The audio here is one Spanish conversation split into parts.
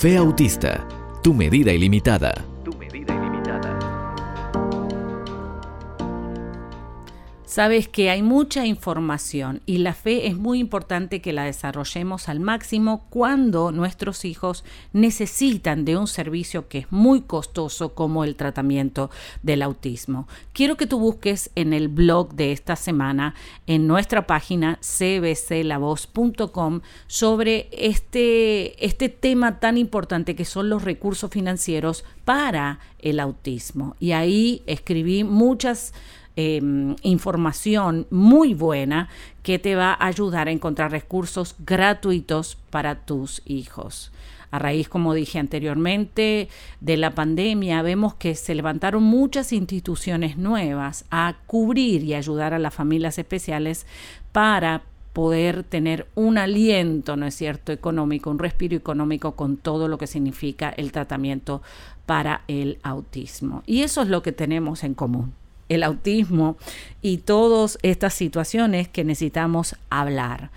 Fe Autista, tu medida ilimitada. Sabes que hay mucha información y la fe es muy importante que la desarrollemos al máximo cuando nuestros hijos necesitan de un servicio que es muy costoso como el tratamiento del autismo. Quiero que tú busques en el blog de esta semana, en nuestra página cbclavoz.com, sobre este, este tema tan importante que son los recursos financieros para el autismo. Y ahí escribí muchas Em, información muy buena que te va a ayudar a encontrar recursos gratuitos para tus hijos. A raíz, como dije anteriormente, de la pandemia, vemos que se levantaron muchas instituciones nuevas a cubrir y ayudar a las familias especiales para poder tener un aliento, ¿no es cierto?, económico, un respiro económico con todo lo que significa el tratamiento para el autismo. Y eso es lo que tenemos en común el autismo y todas estas situaciones que necesitamos hablar.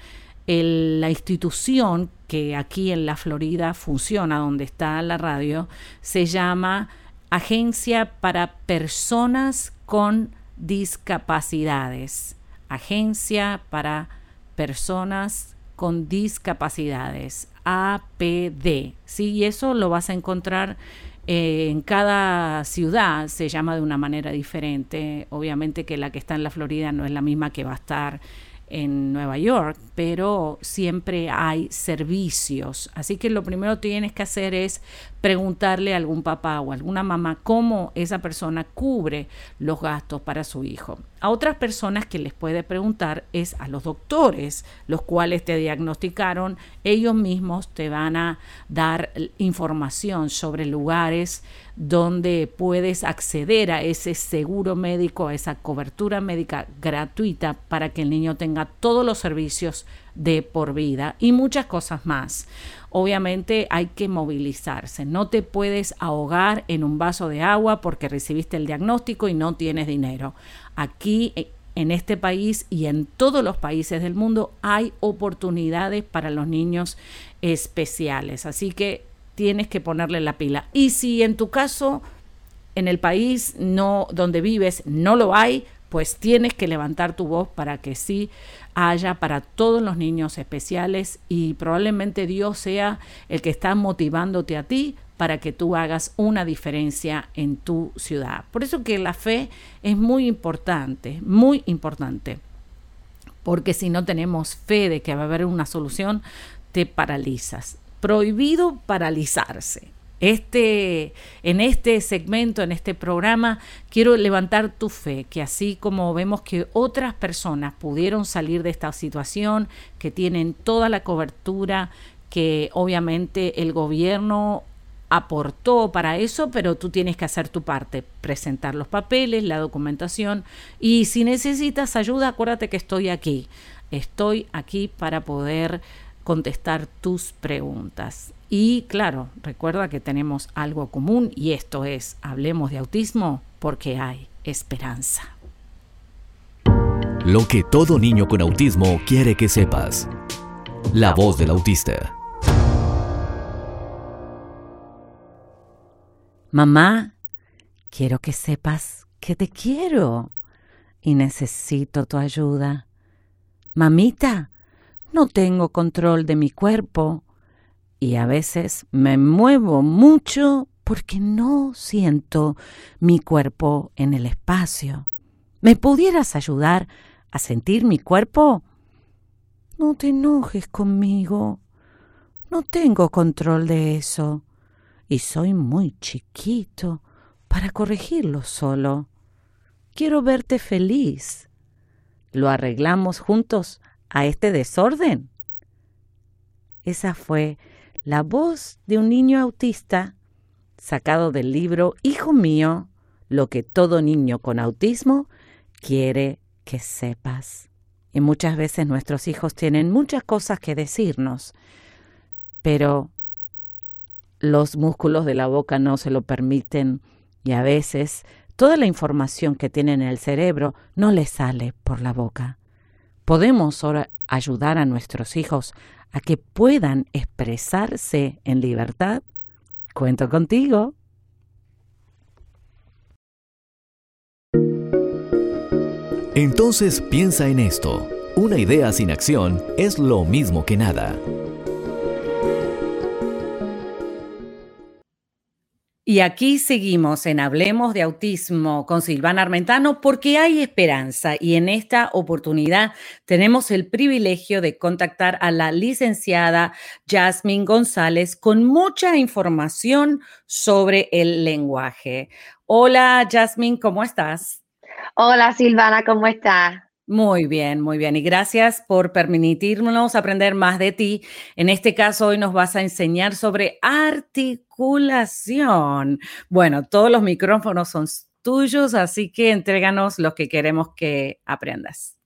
la institución que aquí en la Florida funciona, donde está la radio, se llama Agencia para Personas con Discapacidades. Agencia para Personas con Discapacidades, APD. ¿sí? Y eso lo vas a encontrar eh, en cada ciudad se llama de una manera diferente. Obviamente que la que está en la Florida no es la misma que va a estar en Nueva York, pero siempre hay servicios. Así que lo primero que tienes que hacer es preguntarle a algún papá o alguna mamá cómo esa persona cubre los gastos para su hijo. A otras personas que les puede preguntar es a los doctores, los cuales te diagnosticaron, ellos mismos te van a dar información sobre lugares donde puedes acceder a ese seguro médico, a esa cobertura médica gratuita para que el niño tenga todos los servicios de por vida y muchas cosas más. Obviamente hay que movilizarse, no te puedes ahogar en un vaso de agua porque recibiste el diagnóstico y no tienes dinero. Aquí en este país y en todos los países del mundo hay oportunidades para los niños especiales, así que tienes que ponerle la pila. Y si en tu caso en el país no donde vives no lo hay, pues tienes que levantar tu voz para que sí haya para todos los niños especiales y probablemente Dios sea el que está motivándote a ti para que tú hagas una diferencia en tu ciudad. Por eso que la fe es muy importante, muy importante. Porque si no tenemos fe de que va a haber una solución, te paralizas. Prohibido paralizarse este, en este segmento, en este programa, quiero levantar tu fe, que así como vemos que otras personas pudieron salir de esta situación, que tienen toda la cobertura, que obviamente el gobierno aportó para eso, pero tú tienes que hacer tu parte, presentar los papeles, la documentación y si necesitas ayuda, acuérdate que estoy aquí. Estoy aquí para poder contestar tus preguntas. Y claro, recuerda que tenemos algo común y esto es, hablemos de autismo porque hay esperanza. Lo que todo niño con autismo quiere que sepas. La voz del autista. Mamá, quiero que sepas que te quiero y necesito tu ayuda. Mamita, no tengo control de mi cuerpo y a veces me muevo mucho porque no siento mi cuerpo en el espacio. ¿Me pudieras ayudar a sentir mi cuerpo? No te enojes conmigo. No tengo control de eso. Y soy muy chiquito para corregirlo solo. Quiero verte feliz. ¿Lo arreglamos juntos a este desorden? Esa fue la voz de un niño autista sacado del libro Hijo mío, lo que todo niño con autismo quiere que sepas. Y muchas veces nuestros hijos tienen muchas cosas que decirnos, pero los músculos de la boca no se lo permiten y a veces toda la información que tienen en el cerebro no les sale por la boca. Podemos ahora ayudar a nuestros hijos a que puedan expresarse en libertad. Cuento contigo. Entonces piensa en esto. Una idea sin acción es lo mismo que nada. Y aquí seguimos en Hablemos de Autismo con Silvana Armentano porque hay esperanza y en esta oportunidad tenemos el privilegio de contactar a la licenciada Jasmine González con mucha información sobre el lenguaje. Hola Jasmine, ¿cómo estás? Hola Silvana, ¿cómo estás? Muy bien, muy bien. Y gracias por permitirnos aprender más de ti. En este caso, hoy nos vas a enseñar sobre articulación. Bueno, todos los micrófonos son tuyos, así que entréganos los que queremos que aprendas.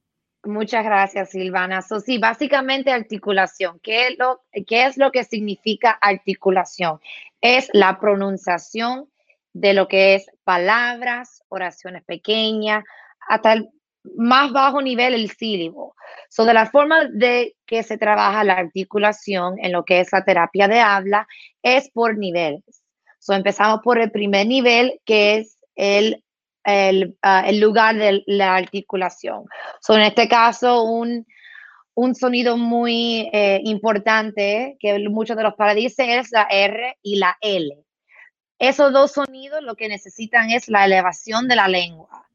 Muchas gracias, Silvana. So, sí, básicamente articulación. ¿Qué es, lo, ¿Qué es lo que significa articulación? Es la pronunciación de lo que es palabras, oraciones pequeñas, hasta el más bajo nivel el sílabo. So, de la forma de que se trabaja la articulación en lo que es la terapia de habla es por niveles. So, empezamos por el primer nivel, que es el, el, ah, el lugar de la articulación. So, en este caso, un, un sonido muy eh, importante que muchos de los paradises es la R y la L. Esos dos sonidos lo que necesitan es la elevación de la lengua.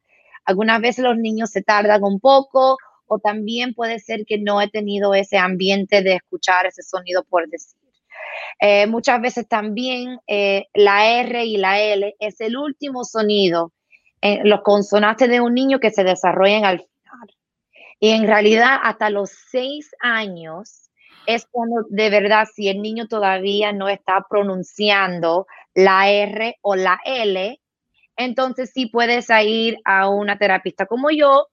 Algunas veces los niños se tardan un poco o también puede ser que no he tenido ese ambiente de escuchar ese sonido por decir. Eh, muchas veces también eh, la R y la L es el último sonido, en los consonantes de un niño que se desarrollan al final. Y en realidad hasta los seis años es cuando de verdad si el niño todavía no está pronunciando la R o la L, entonces sí puedes ir a una terapista como yo,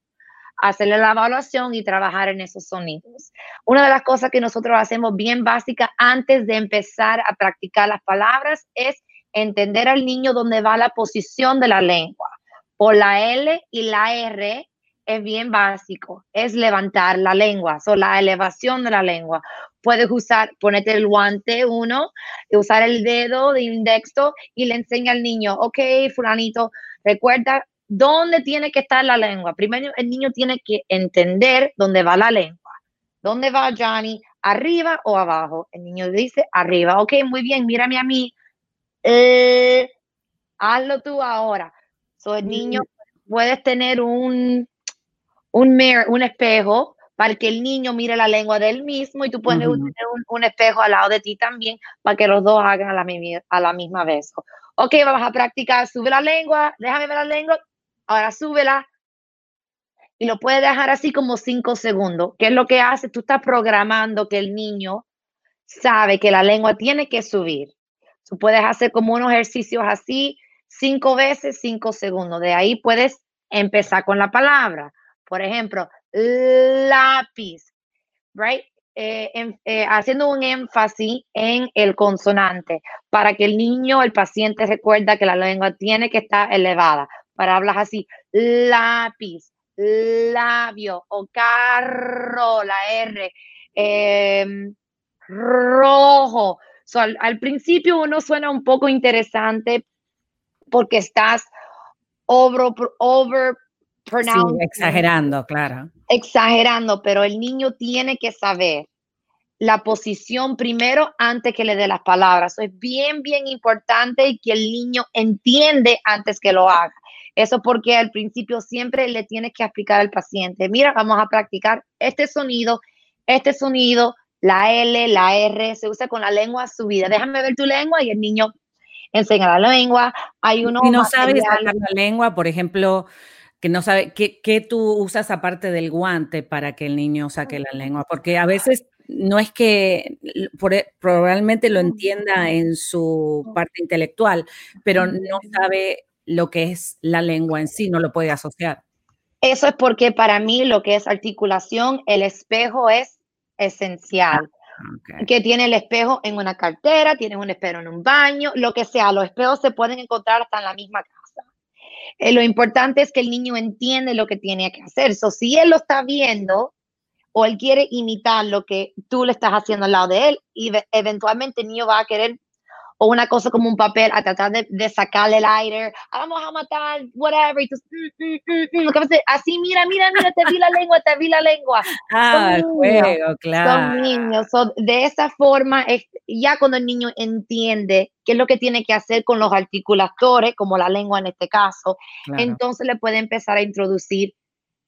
hacerle la evaluación y trabajar en esos sonidos. Una de las cosas que nosotros hacemos bien básica antes de empezar a practicar las palabras es entender al niño dónde va la posición de la lengua. Por la L y la R es bien básico, es levantar la lengua, o la elevación de la lengua. Puedes usar, ponerte el guante uno, usar el dedo de indexo y le enseña al niño, ok, fulanito, recuerda dónde tiene que estar la lengua. Primero el niño tiene que entender dónde va la lengua. ¿Dónde va Johnny? ¿Arriba o abajo? El niño dice arriba. Ok, muy bien, mírame a mí. Eh, hazlo tú ahora. So, el niño puedes tener un, un mirror, un espejo para que el niño mire la lengua del mismo y tú puedes tener un, espejo al lado de ti también para que los dos hagan a la, a la misma vez. Ok, vamos a practicar, sube la lengua, déjame ver la lengua, ahora súbela y lo puedes dejar así como cinco segundos. ¿Qué es lo que hace? Tú estás programando que el niño sabe que la lengua tiene que subir. Tú puedes hacer como unos ejercicios así cinco veces, cinco segundos. De ahí puedes empezar con la palabra. Por ejemplo, lápiz, right? Eh, eh, haciendo un énfasis en el consonante para que el niño, el paciente recuerda que la lengua tiene que estar elevada. Para hablar así, lápiz, labio o carro, la R, em, rojo. al, principio uno suena un poco interesante porque estás over, over exagerando, claro. Exagerando, pero el niño tiene que saber la posición primero antes que le dé las palabras. Eso es bien, bien importante que el niño entiende antes que lo haga. Eso porque al principio siempre le tienes que explicar al paciente, mira, vamos a practicar este sonido, este sonido, la L, la R, se usa con la lengua subida. Déjame ver tu lengua y el niño enseña la lengua. Hay uno no sabes sacar la lengua, por ejemplo, que no sabe qué, tú usas aparte del guante para que el niño saque la lengua, porque a veces no es que e, probablemente lo entienda en su parte intelectual, pero no sabe lo que es la lengua en sí, no lo puede asociar. Eso es porque para mí lo que es articulación, el espejo es esencial. Ah, que tiene el espejo en una cartera, tiene un espejo en un baño, lo que sea, los espejos se pueden encontrar hasta en la misma casa. Eh, lo importante es que el niño entiende lo que tiene que hacer. So, si él lo está viendo o él quiere imitar lo que tú le estás haciendo al lado de él, y eventualmente el niño va a querer o una cosa como un papel a tratar de, sacarle el aire, ah, vamos a matar, whatever, y mm, mm, mm, así, mira, mira, mira, te vi la lengua, te vi la lengua. Ah, el juego, claro. Son niños, de esa forma, ya cuando el niño entiende qué es lo que tiene que hacer con los articuladores, como la lengua en este caso, entonces le puede empezar a introducir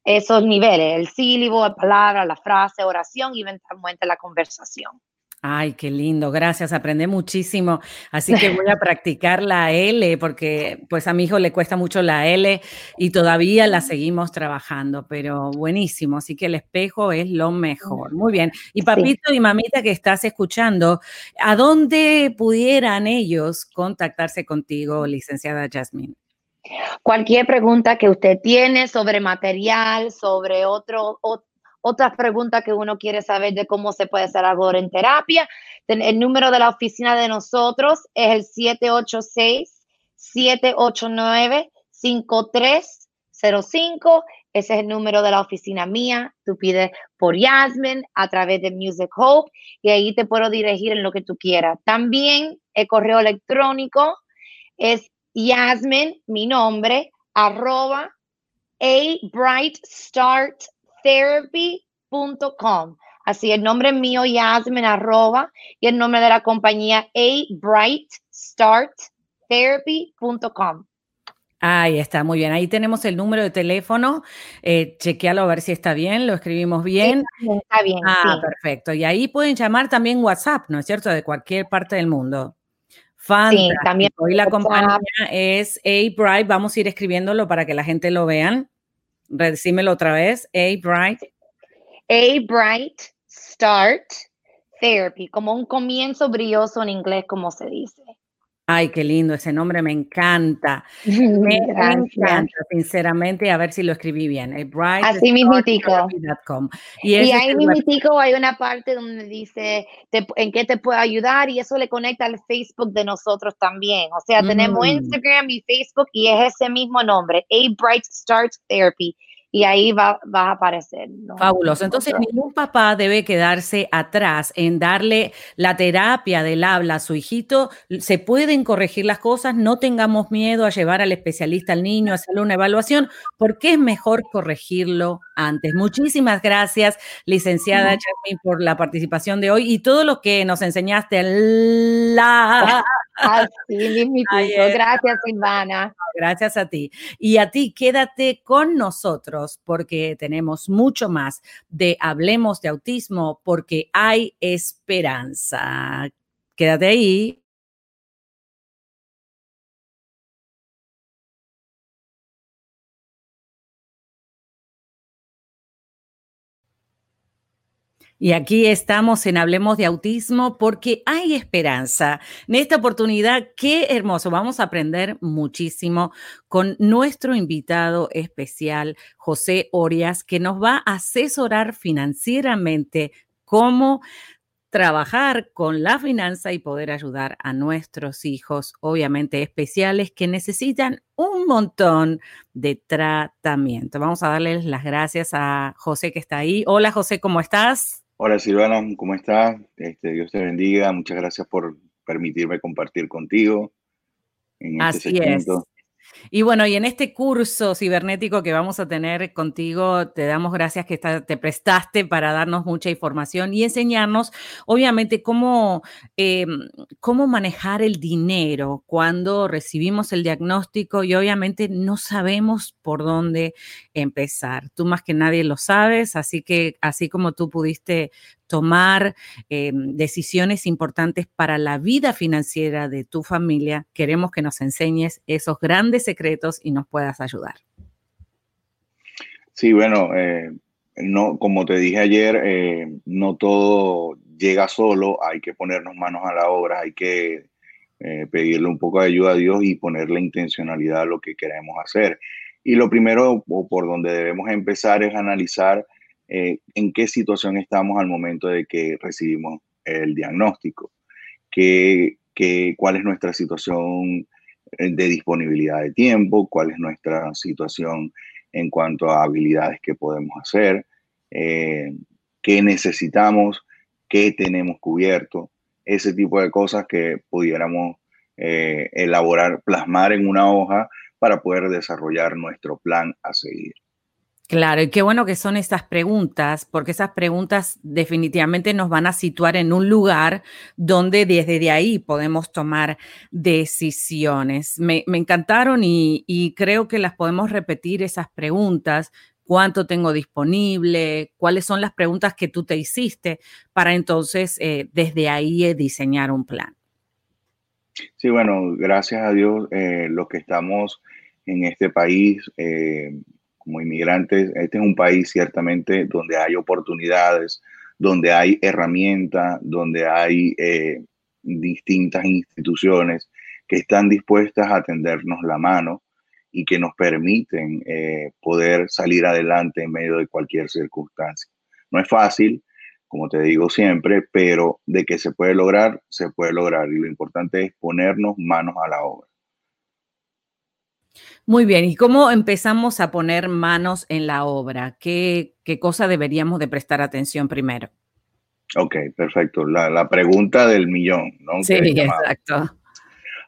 esos niveles, el sílabo, la palabra, la frase, oración y eventualmente la conversación. Ay, qué lindo, gracias, aprendí muchísimo. Así que voy a practicar la L porque pues a mi hijo le cuesta mucho la L y todavía la seguimos trabajando, pero buenísimo, así que el espejo es lo mejor. Muy bien. Y papito y mamita que estás escuchando, ¿a dónde pudieran ellos contactarse contigo, licenciada Jasmine? Cualquier pregunta que usted tiene sobre material, sobre otro, otras preguntas que uno quiere saber de cómo se puede hacer algo en terapia. El número de la oficina de nosotros es el 786-789-5305. Ese es el número de la oficina mía. Tú pides por Yasmin a través de Music Hope y ahí te puedo dirigir en lo que tú quieras. También el correo electrónico es Yasmin, mi nombre, arroba a bright start therapy.com. Así, el nombre mío, Yasmin, arroba, y el nombre de la compañía, a bright start therapy.com. Ahí está, muy bien. Ahí tenemos el número de teléfono. Eh, chequealo a ver si está bien, lo escribimos bien. está bien. Ah, perfecto. Y ahí pueden llamar también WhatsApp, ¿no es cierto? De cualquier parte del mundo. Fantástico. Sí, también. Hoy la compañía es A Bright. Vamos a ir escribiéndolo para que la gente lo vean. Decímelo otra vez. A Bright. A Bright Start Therapy, como un comienzo brilloso en inglés, como se dice. Ay, qué lindo, ese nombre me encanta. Me encanta, sinceramente, a ver si lo escribí bien. A bright Así Y, y ahí mismitico hay una parte donde dice en qué te puedo ayudar y eso le conecta al Facebook de nosotros también. O sea, tenemos mm. Instagram y Facebook y es ese mismo nombre, A Bright Start Therapy y ahí va, a aparecer. Fabuloso. Entonces, ningún papá debe quedarse atrás en darle la terapia del habla a su hijito. Se pueden corregir las cosas, no tengamos miedo a llevar al especialista al niño, a hacerle una evaluación, porque es mejor corregirlo antes. Muchísimas gracias, licenciada Jasmine, por la participación de hoy y todo lo que nos enseñaste. La... Así Gracias, Silvana. Gracias a ti. Y a ti, quédate con nosotros porque tenemos mucho más de Hablemos de Autismo porque hay esperanza. Quédate ahí. Y aquí estamos en Hablemos de Autismo porque hay esperanza. En esta oportunidad, qué hermoso, vamos a aprender muchísimo con nuestro invitado especial, José Orias, que nos va a asesorar financieramente cómo trabajar con la finanza y poder ayudar a nuestros hijos, obviamente especiales, que necesitan un montón de tratamiento. Vamos a darles las gracias a José que está ahí. Hola José, ¿cómo estás? Hola Silvana, ¿cómo estás? Este, Dios te bendiga. Muchas gracias por permitirme compartir contigo en este Así Es. Y bueno, y en este curso cibernético que vamos a tener contigo, te damos gracias que te prestaste para darnos mucha información y enseñarnos, obviamente, cómo, eh, cómo manejar el dinero cuando recibimos el diagnóstico y obviamente no sabemos por dónde empezar. Tú más que nadie lo sabes, así que así como tú pudiste tomar em, decisiones importantes para la vida financiera de tu familia, queremos que nos enseñes esos grandes secretos y nos puedas ayudar. Sí, bueno, eh, no, como te dije ayer, eh, no todo llega solo, hay que ponernos manos a la obra, hay que eh, pedirle un poco de ayuda a Dios y ponerle intencionalidad a lo que queremos hacer. Y lo primero, o por donde debemos empezar, es analizar eh, en qué situación estamos al momento de que recibimos el diagnóstico, qué, cuál es nuestra situación eh, de disponibilidad de tiempo, cuál es nuestra situación en cuanto a habilidades que podemos hacer, eh, qué necesitamos, qué tenemos cubierto, ese tipo de cosas que pudiéramos eh, elaborar, plasmar en una hoja para poder desarrollar nuestro plan a seguir. Claro, y qué bueno que son estas preguntas, porque esas preguntas definitivamente nos van a situar en un lugar donde desde de ahí podemos tomar decisiones. Me, encantaron y, creo que las podemos repetir esas preguntas. ¿Cuánto tengo disponible? ¿Cuáles son las preguntas que tú te hiciste para entonces eh, desde ahí eh, diseñar un plan? Sí, bueno, gracias a Dios, eh, los que estamos en este país, como inmigrantes, este es un país ciertamente donde hay oportunidades, donde hay herramientas, donde hay eh, distintas instituciones que están dispuestas a tendernos la mano y que nos permiten eh, poder salir adelante en medio de cualquier circunstancia. No es fácil, como te digo siempre, pero de que se puede lograr, se puede lograr. Y lo importante es ponernos manos a la obra. Muy bien, ¿y cómo empezamos a poner manos en la obra? ¿Qué, qué cosa deberíamos de prestar atención primero? Ok, perfecto. La, pregunta del millón, ¿no? Sí, exacto.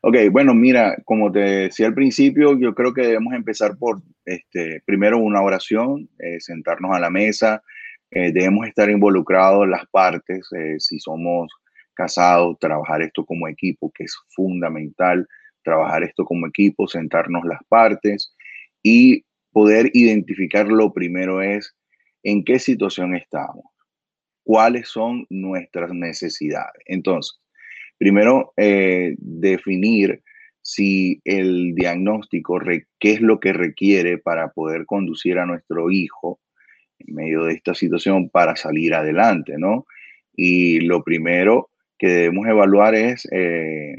Ok, bueno, mira, como te decía al principio, yo creo que debemos empezar por, este, primero, una oración, eh, sentarnos a la mesa, eh, debemos estar involucrados las partes, eh, si somos casados, trabajar esto como equipo, que es fundamental trabajar esto como equipo, sentarnos las partes y poder identificar lo primero es en qué situación estamos, cuáles son nuestras necesidades. Entonces, primero, eh, definir si el diagnóstico, qué es lo que requiere para poder conducir a nuestro hijo en medio de esta situación para salir adelante, ¿no? Y lo primero que debemos evaluar es eh,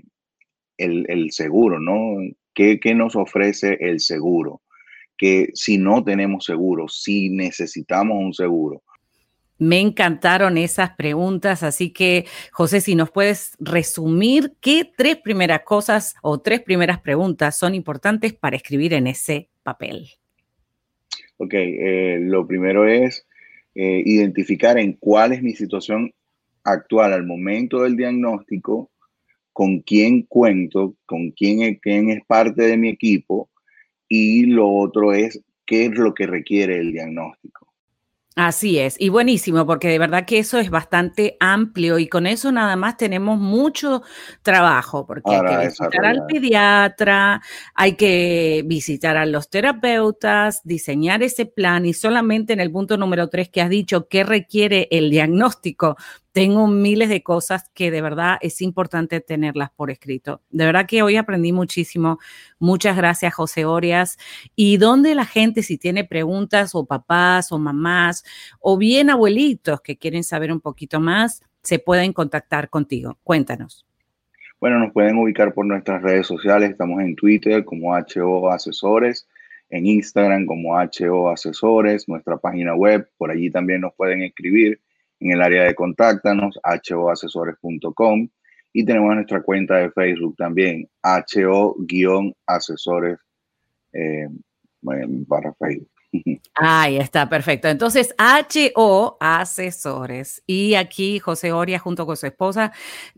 el, seguro, ¿no? ¿Qué, nos ofrece el seguro? Que si no tenemos seguro, si necesitamos un seguro, me encantaron esas preguntas, así que José, si nos puedes resumir qué tres primeras cosas o tres primeras preguntas son importantes para escribir en ese papel. Ok, eh, lo primero es eh, identificar en cuál es mi situación actual al momento del diagnóstico con quién cuento, con quién, quién es parte de mi equipo y lo otro es qué es lo que requiere el diagnóstico. Así es, y buenísimo, porque de verdad que eso es bastante amplio y con eso nada más tenemos mucho trabajo, porque hay que visitar al pediatra, hay que visitar a los terapeutas, diseñar ese plan y solamente en el punto número tres que has dicho, ¿qué requiere el diagnóstico? Tengo miles de cosas que de verdad es importante tenerlas por escrito. De verdad que hoy aprendí muchísimo. Muchas gracias, José Orias. ¿Y dónde la gente, si tiene preguntas o papás o mamás o bien abuelitos que quieren saber un poquito más, se pueden contactar contigo? Cuéntanos. Bueno, nos pueden ubicar por nuestras redes sociales. Estamos en Twitter como HO Asesores, en Instagram como HO Asesores, nuestra página web, por allí también nos pueden escribir en el área de contáctanos, hoasesores.com y tenemos nuestra cuenta de Facebook también, ho-asesores eh, para Facebook. Ahí está, perfecto. Entonces, HO Asesores. Y aquí José Oria junto con su esposa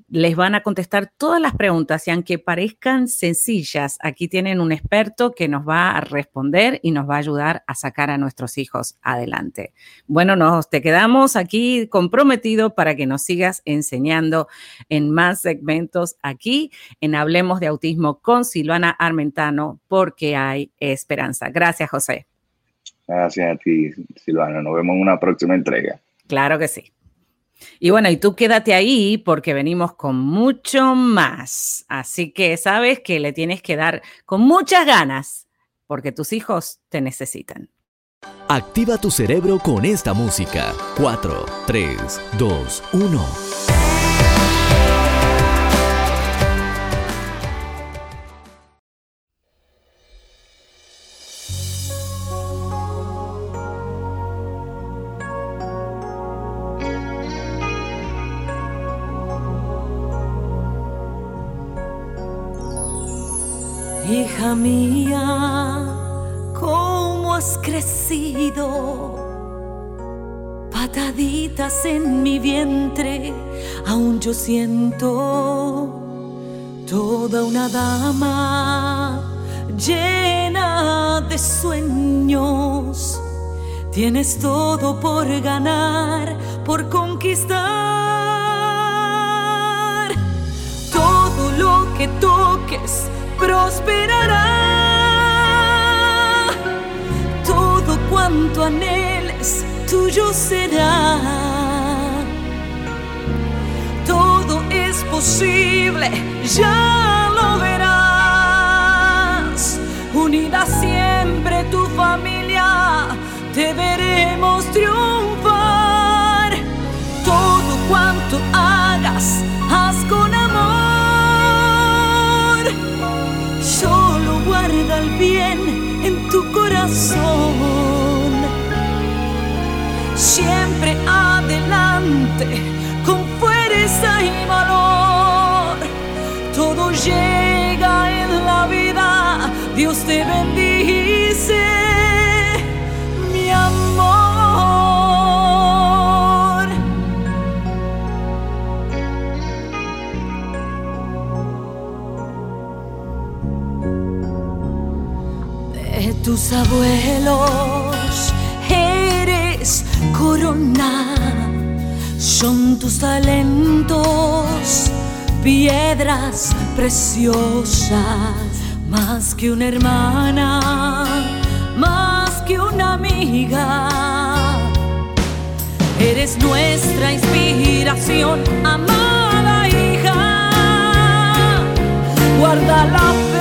les van a contestar todas las preguntas y aunque parezcan sencillas, aquí tienen un experto que nos va a responder y nos va a ayudar a sacar a nuestros hijos adelante. Bueno, nos te quedamos aquí comprometido para que nos sigas enseñando en más segmentos aquí en Hablemos de Autismo con Silvana Armentano porque hay esperanza. Gracias, José. Gracias a ti, Silvana. Nos vemos en una próxima entrega. Claro que sí. Y bueno, y tú quédate ahí porque venimos con mucho más. Así que sabes que le tienes que dar con muchas ganas porque tus hijos te necesitan. Activa tu cerebro con esta música. 4, 3, 2, 1. Mía, ¿cómo has crecido? Pataditas en mi vientre, aún yo siento toda una dama llena de sueños. Tienes todo por ganar, por conquistar. Todo lo que toques prosperará. Todo cuanto anheles tuyo será. Todo es posible, ya Siempre adelante, con fuerza y valor. Todo llega en la vida, Dios te bendice, Abuelos eres corona, son tus talentos, piedras preciosas, más que una hermana, más que una amiga. Eres nuestra inspiración, amada hija. Guarda la fe,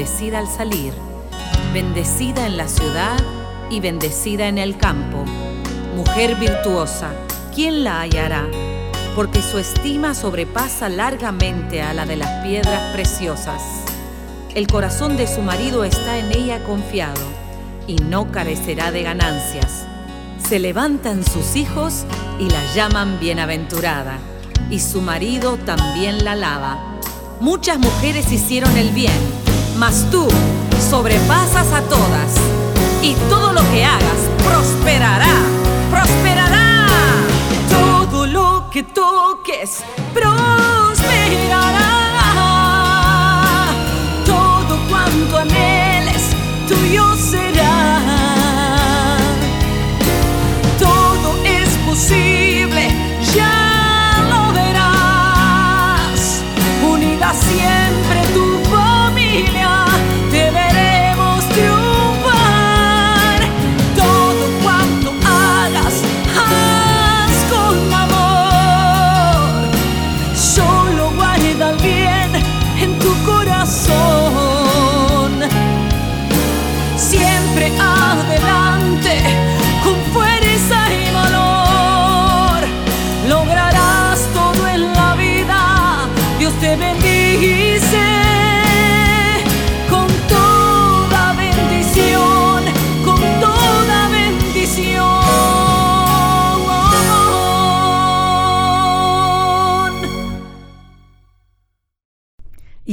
bendecida al salir, bendecida en la ciudad y bendecida en el campo. Mujer virtuosa, ¿quién la hallará? Porque su estima sobrepasa largamente a la de las piedras preciosas. El corazón de su marido está en ella confiado y no carecerá de ganancias. Se levantan sus hijos y la llaman bienaventurada, y su marido también la alaba. Muchas mujeres hicieron el bien, mas tú sobrepasas a todas, y todo lo que hagas prosperará, prosperará. Todo lo que toques prosperará. Todo cuanto anheles tuyo será. Todo es posible, ya lo verás. Unida siempre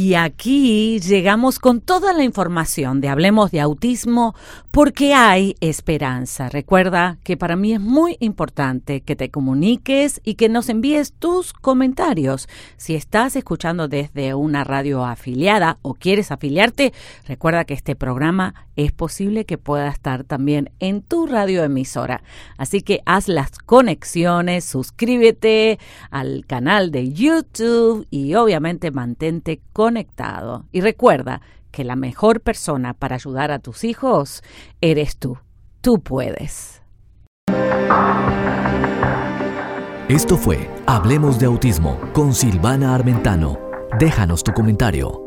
Y aquí llegamos con toda la información de Hablemos de Autismo porque hay esperanza. Recuerda que para mí es muy importante que te comuniques y que nos envíes tus comentarios. Si estás escuchando desde una radio afiliada o quieres afiliarte, recuerda que este programa es posible que pueda estar también en tu radioemisora. Así que haz las conexiones, suscríbete al canal de YouTube y obviamente mantente conectado. Y recuerda que la mejor persona para ayudar a tus hijos eres tú. Tú puedes. Esto fue Hablemos de Autismo con Silvana Armentano. Déjanos tu comentario